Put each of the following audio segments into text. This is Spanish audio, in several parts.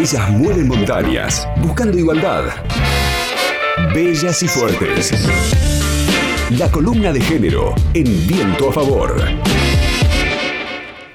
Ellas mueven montañas, buscando igualdad. Bellas y fuertes. La columna de género en viento a favor.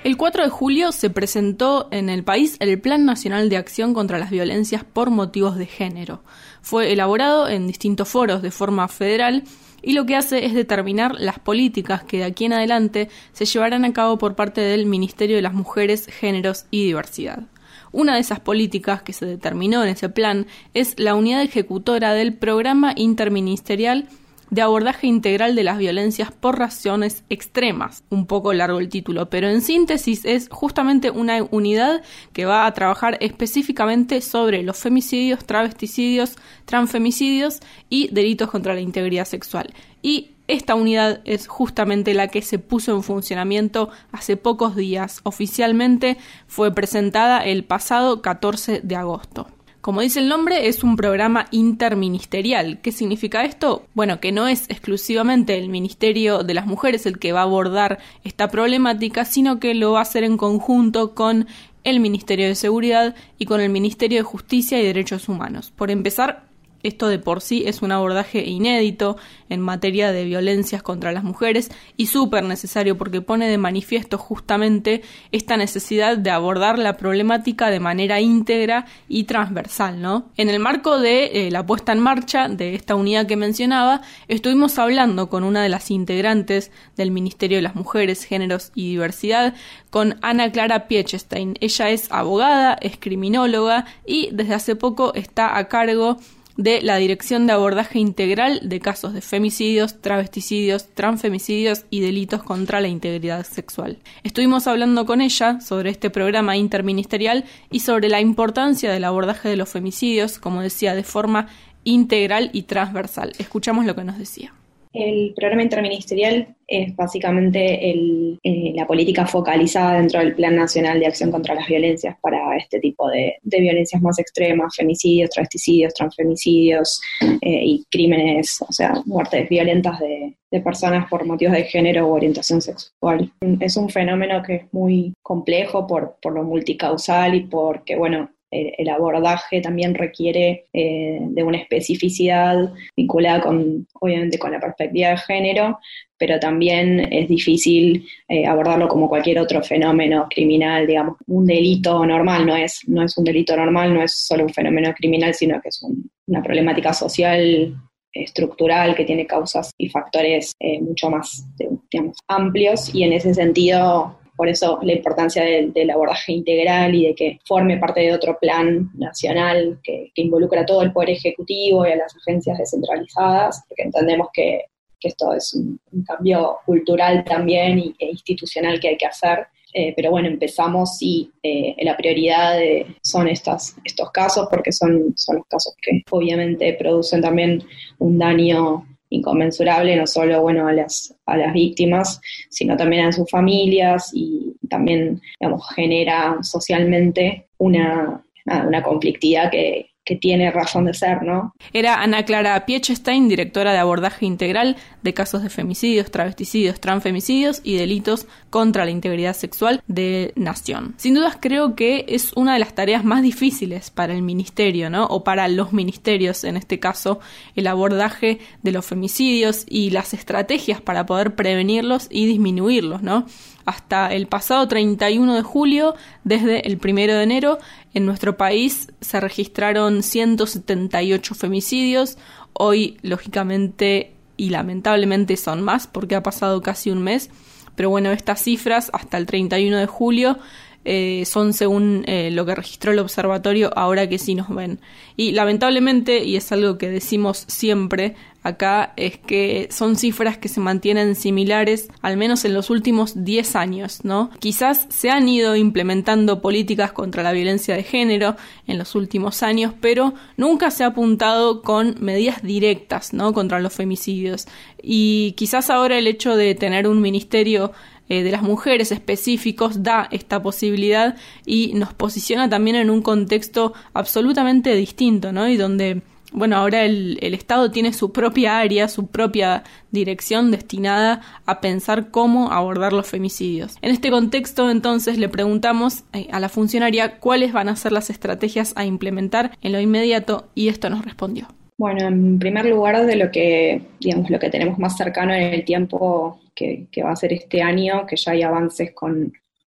El 4 de julio se presentó en el país el Plan Nacional de Acción contra las Violencias por Motivos de Género. Fue elaborado en distintos foros de forma federal y lo que hace es determinar las políticas que de aquí en adelante se llevarán a cabo por parte del Ministerio de las Mujeres, Géneros y Diversidad. Una de esas políticas que se determinó en ese plan es la unidad ejecutora del Programa Interministerial de abordaje integral de las violencias por razones extremas. Un poco largo el título, pero en síntesis es justamente una unidad que va a trabajar específicamente sobre los femicidios, travesticidios, transfemicidios y delitos contra la integridad sexual. Y esta unidad es justamente la que se puso en funcionamiento hace pocos días. Oficialmente fue presentada el pasado 14 de agosto. Como dice el nombre, es un programa interministerial. ¿Qué significa esto? Bueno, que no es exclusivamente el Ministerio de las Mujeres el que va a abordar esta problemática, sino que lo va a hacer en conjunto con el Ministerio de Seguridad y con el Ministerio de Justicia y Derechos Humanos. Por empezar, esto de por sí es un abordaje inédito en materia de violencias contra las mujeres y súper necesario porque pone de manifiesto justamente esta necesidad de abordar la problemática de manera íntegra y transversal, ¿no? En el marco de eh, la puesta en marcha de esta unidad que mencionaba, estuvimos hablando con una de las integrantes del Ministerio de las Mujeres, Géneros y Diversidad, con Ana Clara Piechestein. Ella es abogada, es criminóloga y desde hace poco está a cargo de la Dirección de Abordaje Integral de casos de femicidios, travesticidios, transfemicidios y delitos contra la integridad sexual. Estuvimos hablando con ella sobre este programa interministerial y sobre la importancia del abordaje de los femicidios, como decía, de forma integral y transversal. Escuchamos lo que nos decía. El programa interministerial es básicamente eh, la política focalizada dentro del Plan Nacional de Acción contra las Violencias para este tipo de, violencias más extremas, femicidios, travesticidios, transfemicidios eh, y crímenes, o sea, muertes violentas de, personas por motivos de género o orientación sexual. Es un fenómeno que es muy complejo por, por lo multicausal y porque, bueno, el, abordaje también requiere eh, de una especificidad vinculada con, obviamente, con la perspectiva de género, pero también es difícil eh, abordarlo como cualquier otro fenómeno criminal, digamos, un delito normal, no es, no es un delito normal, no es solo un fenómeno criminal, sino que es una problemática social estructural que tiene causas y factores eh, mucho más digamos, amplios y en ese sentido por eso la importancia del, abordaje integral y de que forme parte de otro plan nacional que, involucra a todo el Poder Ejecutivo y a las agencias descentralizadas, porque entendemos que, esto es un, cambio cultural también y, e institucional que hay que hacer. Eh, pero bueno, empezamos y eh, la prioridad son estas, estos casos porque son, son los casos que obviamente producen también un daño inconmensurable, no solo bueno, a, las, a las víctimas, sino también a sus familias y también digamos, genera socialmente una, una conflictividad que, que tiene razón de ser, ¿no? Era Ana Clara Piechestein, directora de abordaje integral de casos de femicidios, travesticidios, transfemicidios y delitos contra la integridad sexual de Nación. Sin dudas creo que es una de las tareas más difíciles para el ministerio, ¿no? O para los ministerios, en este caso, el abordaje de los femicidios y las estrategias para poder prevenirlos y disminuirlos, ¿no? Hasta el pasado 31 de julio, desde el 1 de enero, en nuestro país se registraron 178 femicidios. Hoy, lógicamente y lamentablemente, son más porque ha pasado casi un mes. Pero bueno, estas cifras hasta el 31 de julio eh, son según eh, lo que registró el observatorio ahora que sí nos ven. Y lamentablemente, y es algo que decimos siempre acá, es que son cifras que se mantienen similares al menos en los últimos 10 años, ¿no? Quizás se han ido implementando políticas contra la violencia de género en los últimos años, pero nunca se ha apuntado con medidas directas, ¿no? Contra los femicidios. Y quizás ahora el hecho de tener un ministerio eh, de las mujeres específicos da esta posibilidad y nos posiciona también en un contexto absolutamente distinto, ¿no? Y donde bueno, ahora el, Estado tiene su propia área, su propia dirección destinada a pensar cómo abordar los femicidios. En este contexto, entonces, le preguntamos eh, a la funcionaria cuáles van a ser las estrategias a implementar en lo inmediato y esto nos respondió. Bueno, en primer lugar, de lo que, digamos, lo que tenemos más cercano en el tiempo que, que va a ser este año, que ya hay avances con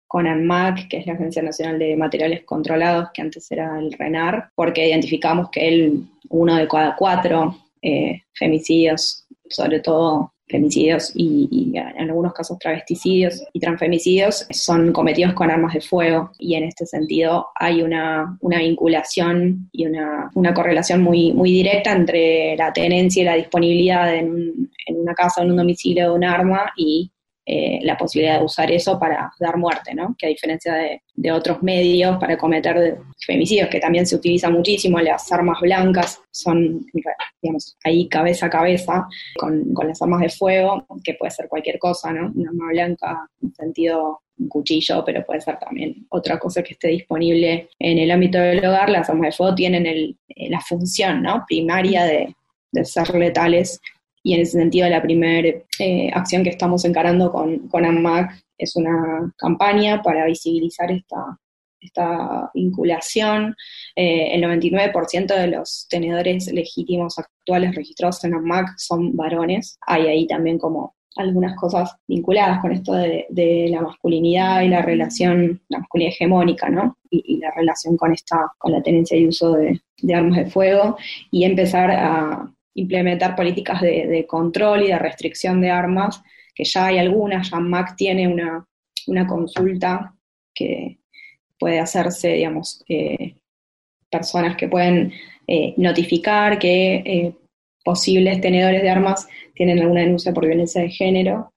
con ANMAC, que es la Agencia Nacional de Materiales Controlados, que antes era el RENAR, porque identificamos que el, uno de cada cuatro eh, femicidios, sobre todo femicidios y, en algunos casos travesticidios y transfemicidios son cometidos con armas de fuego. Y en este sentido hay una, vinculación y una, correlación muy, muy directa entre la tenencia y la disponibilidad en, en una casa, en un domicilio de un arma y eh, la posibilidad de usar eso para dar muerte, ¿no? Que a diferencia de, otros medios para cometer femicidios, que también se utiliza muchísimo, las armas blancas son, digamos, ahí cabeza a cabeza con, las armas de fuego, que puede ser cualquier cosa, ¿no? Una arma blanca en sentido un cuchillo, pero puede ser también otra cosa que esté disponible en el ámbito del hogar. Las armas de fuego tienen el, la función primaria de ser letales y en ese sentido la primera eh, acción que estamos encarando con, con ANMAC es una campaña para visibilizar esta, esta vinculación. Eh, el 99% de los tenedores legítimos actuales registrados en ANMAC son varones. Hay ahí también como algunas cosas vinculadas con esto de, la masculinidad y la relación, la masculinidad hegemónica, ¿no? Y, la relación con esta, con la tenencia y uso de, de armas de fuego y empezar a, implementar políticas de, control y de restricción de armas, que ya hay algunas, ya MAC tiene una, consulta que puede hacerse, digamos, eh, personas que pueden eh, notificar que eh, posibles tenedores de armas tienen alguna denuncia por violencia de género,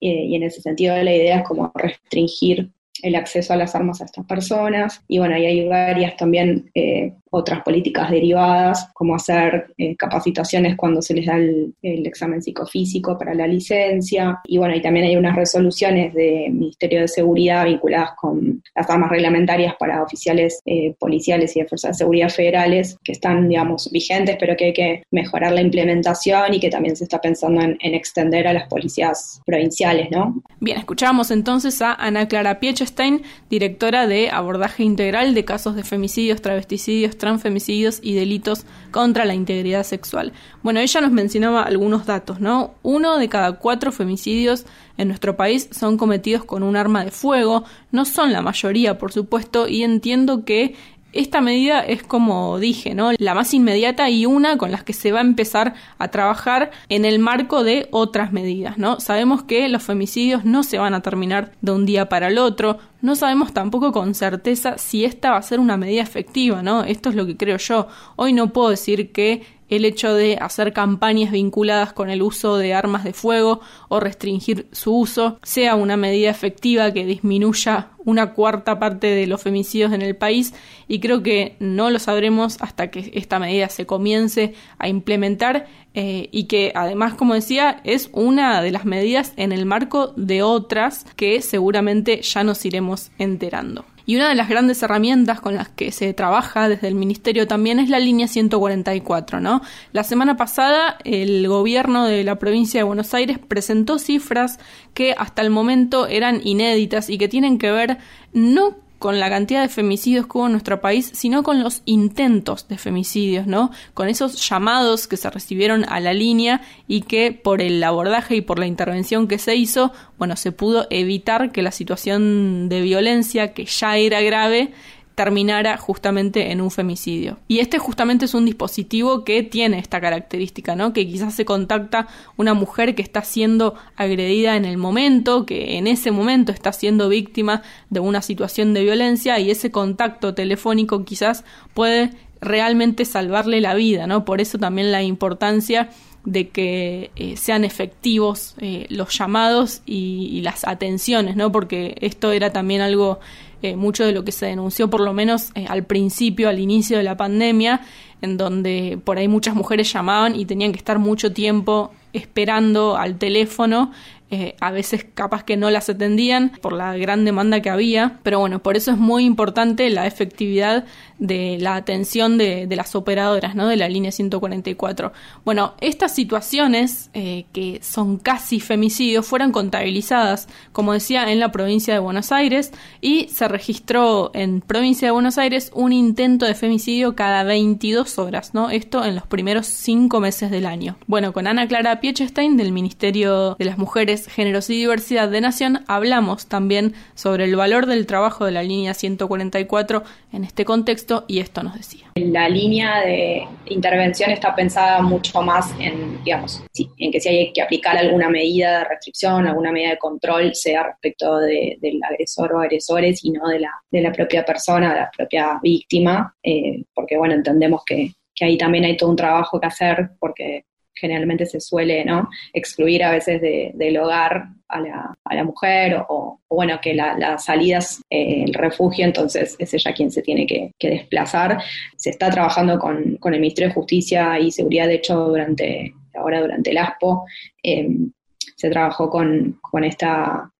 y en ese sentido la idea es como restringir el acceso a las armas a estas personas. Y bueno, ahí hay varias también eh, otras políticas derivadas, como hacer eh, capacitaciones cuando se les da el, examen psicofísico para la licencia. Y bueno, y también hay unas resoluciones del Ministerio de Seguridad vinculadas con las armas reglamentarias para oficiales eh, policiales y de fuerzas de seguridad federales que están, digamos, vigentes, pero que hay que mejorar la implementación y que también se está pensando en, extender a las policías provinciales, ¿no? Bien, escuchamos entonces a Ana Clara Piechestein, directora de Abordaje Integral de Casos de Femicidios, Travesticidios, transfemicidios y delitos contra la integridad sexual. Bueno, ella nos mencionaba algunos datos, ¿no? Uno de cada cuatro femicidios en nuestro país son cometidos con un arma de fuego, no son la mayoría, por supuesto, y entiendo que esta medida es como dije, ¿no? La más inmediata y una con las que se va a empezar a trabajar en el marco de otras medidas, ¿no? Sabemos que los femicidios no se van a terminar de un día para el otro, no sabemos tampoco con certeza si esta va a ser una medida efectiva, ¿no? Esto es lo que creo yo. Hoy no puedo decir que el hecho de hacer campañas vinculadas con el uso de armas de fuego o restringir su uso sea una medida efectiva que disminuya una cuarta parte de los femicidios en el país y creo que no lo sabremos hasta que esta medida se comience a implementar eh, y que además, como decía, es una de las medidas en el marco de otras que seguramente ya nos iremos enterando. Y una de las grandes herramientas con las que se trabaja desde el Ministerio también es la línea 144, ¿no? La semana pasada el gobierno de la provincia de Buenos Aires presentó cifras que hasta el momento eran inéditas y que tienen que ver no con la cantidad de femicidios que hubo en nuestro país, sino con los intentos de femicidios, ¿no? Con esos llamados que se recibieron a la línea y que por el abordaje y por la intervención que se hizo, bueno, se pudo evitar que la situación de violencia, que ya era grave, terminara justamente en un femicidio. Y este justamente es un dispositivo que tiene esta característica, ¿no? Que quizás se contacta una mujer que está siendo agredida en el momento, que en ese momento está siendo víctima de una situación de violencia y ese contacto telefónico quizás puede realmente salvarle la vida, ¿no? Por eso también la importancia de que eh, sean efectivos eh, los llamados y, y, las atenciones, ¿no? Porque esto era también algo eh, mucho de lo que se denunció, por lo menos eh, al principio, al inicio de la pandemia, en donde por ahí muchas mujeres llamaban y tenían que estar mucho tiempo esperando al teléfono eh, a veces capaz que no las atendían por la gran demanda que había, pero bueno, por eso es muy importante la efectividad de la atención de, las operadoras, ¿no? De la línea 144. Bueno, estas situaciones eh, que son casi femicidios fueron contabilizadas, como decía, en la provincia de Buenos Aires y se registró en provincia de Buenos Aires un intento de femicidio cada 22 horas, ¿no? Esto en los primeros cinco meses del año. Bueno, con Ana Clara Piechestein del Ministerio de las Mujeres, Géneros y Diversidad de Nación hablamos también sobre el valor del trabajo de la línea 144 en este contexto y esto nos decía. La línea de intervención está pensada mucho más en, digamos, en que si hay que aplicar alguna medida de restricción, alguna medida de control, sea respecto del agresor o agresores y no de la, de la propia persona, de la propia víctima, eh, porque bueno, entendemos que, que ahí también hay todo un trabajo que hacer porque generalmente se suele ¿no? excluir a veces del hogar a la, a la mujer o, bueno, que la, salida es eh, el refugio, entonces es ella quien se tiene que, desplazar. Se está trabajando con, con, el Ministerio de Justicia y Seguridad, de hecho, durante ahora durante el ASPO, em, se trabajó con, con esta,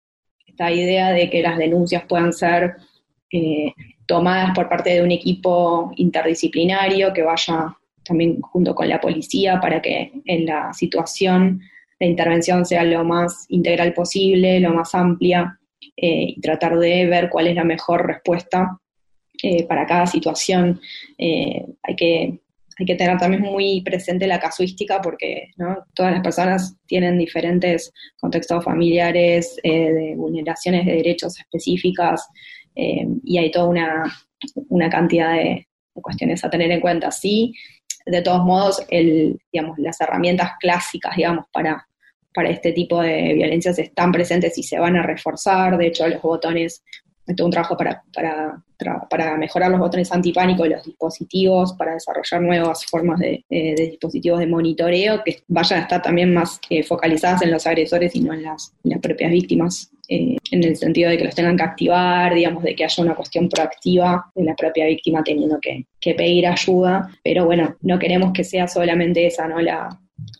esta idea de que las denuncias puedan ser eh, tomadas por parte de un equipo interdisciplinario que vaya también junto con la policía para que en la situación la intervención sea lo más integral posible, lo más amplia eh, y tratar de ver cuál es la mejor respuesta eh, para cada situación. Eh, hay, que, hay que tener también muy presente la casuística porque todas las personas tienen diferentes contextos familiares, de vulneraciones de derechos específicas y hay toda una, cantidad de, de cuestiones a tener en cuenta. Sí, de todos modos, el, digamos, las herramientas clásicas, digamos, para, para este tipo de violencias están presentes y se van a reforzar. De hecho, los botones, hay un trabajo para, para, para mejorar los botones antipánico de los dispositivos, para desarrollar nuevas formas de, dispositivos de monitoreo que vayan a estar también más eh, focalizadas en los agresores y no en las, las propias víctimas eh, en el sentido de que los tengan que activar, digamos, de que haya una cuestión proactiva de la propia víctima teniendo que, pedir ayuda, pero bueno, no queremos que sea solamente esa, ¿no?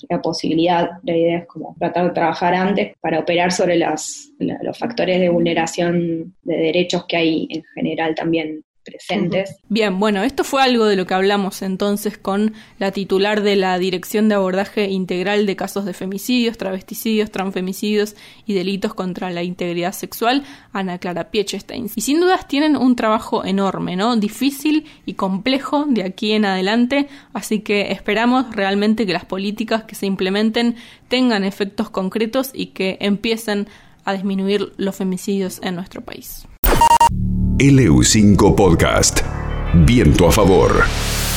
La, posibilidad, la idea es como tratar de trabajar antes para operar sobre las, los factores de vulneración de derechos que hay en general también Bien, bueno, esto fue algo de lo que hablamos entonces con la titular de la Dirección de Abordaje Integral de Casos de Femicidios, Travesticidios, Transfemicidios y Delitos contra la Integridad Sexual, Ana Clara Piechestein. Y sin dudas tienen un trabajo enorme, ¿no? Difícil y complejo de aquí en adelante, así que esperamos realmente que las políticas que se implementen tengan efectos concretos y que empiecen a disminuir los femicidios en nuestro país. LU5 Podcast. Viento a favor.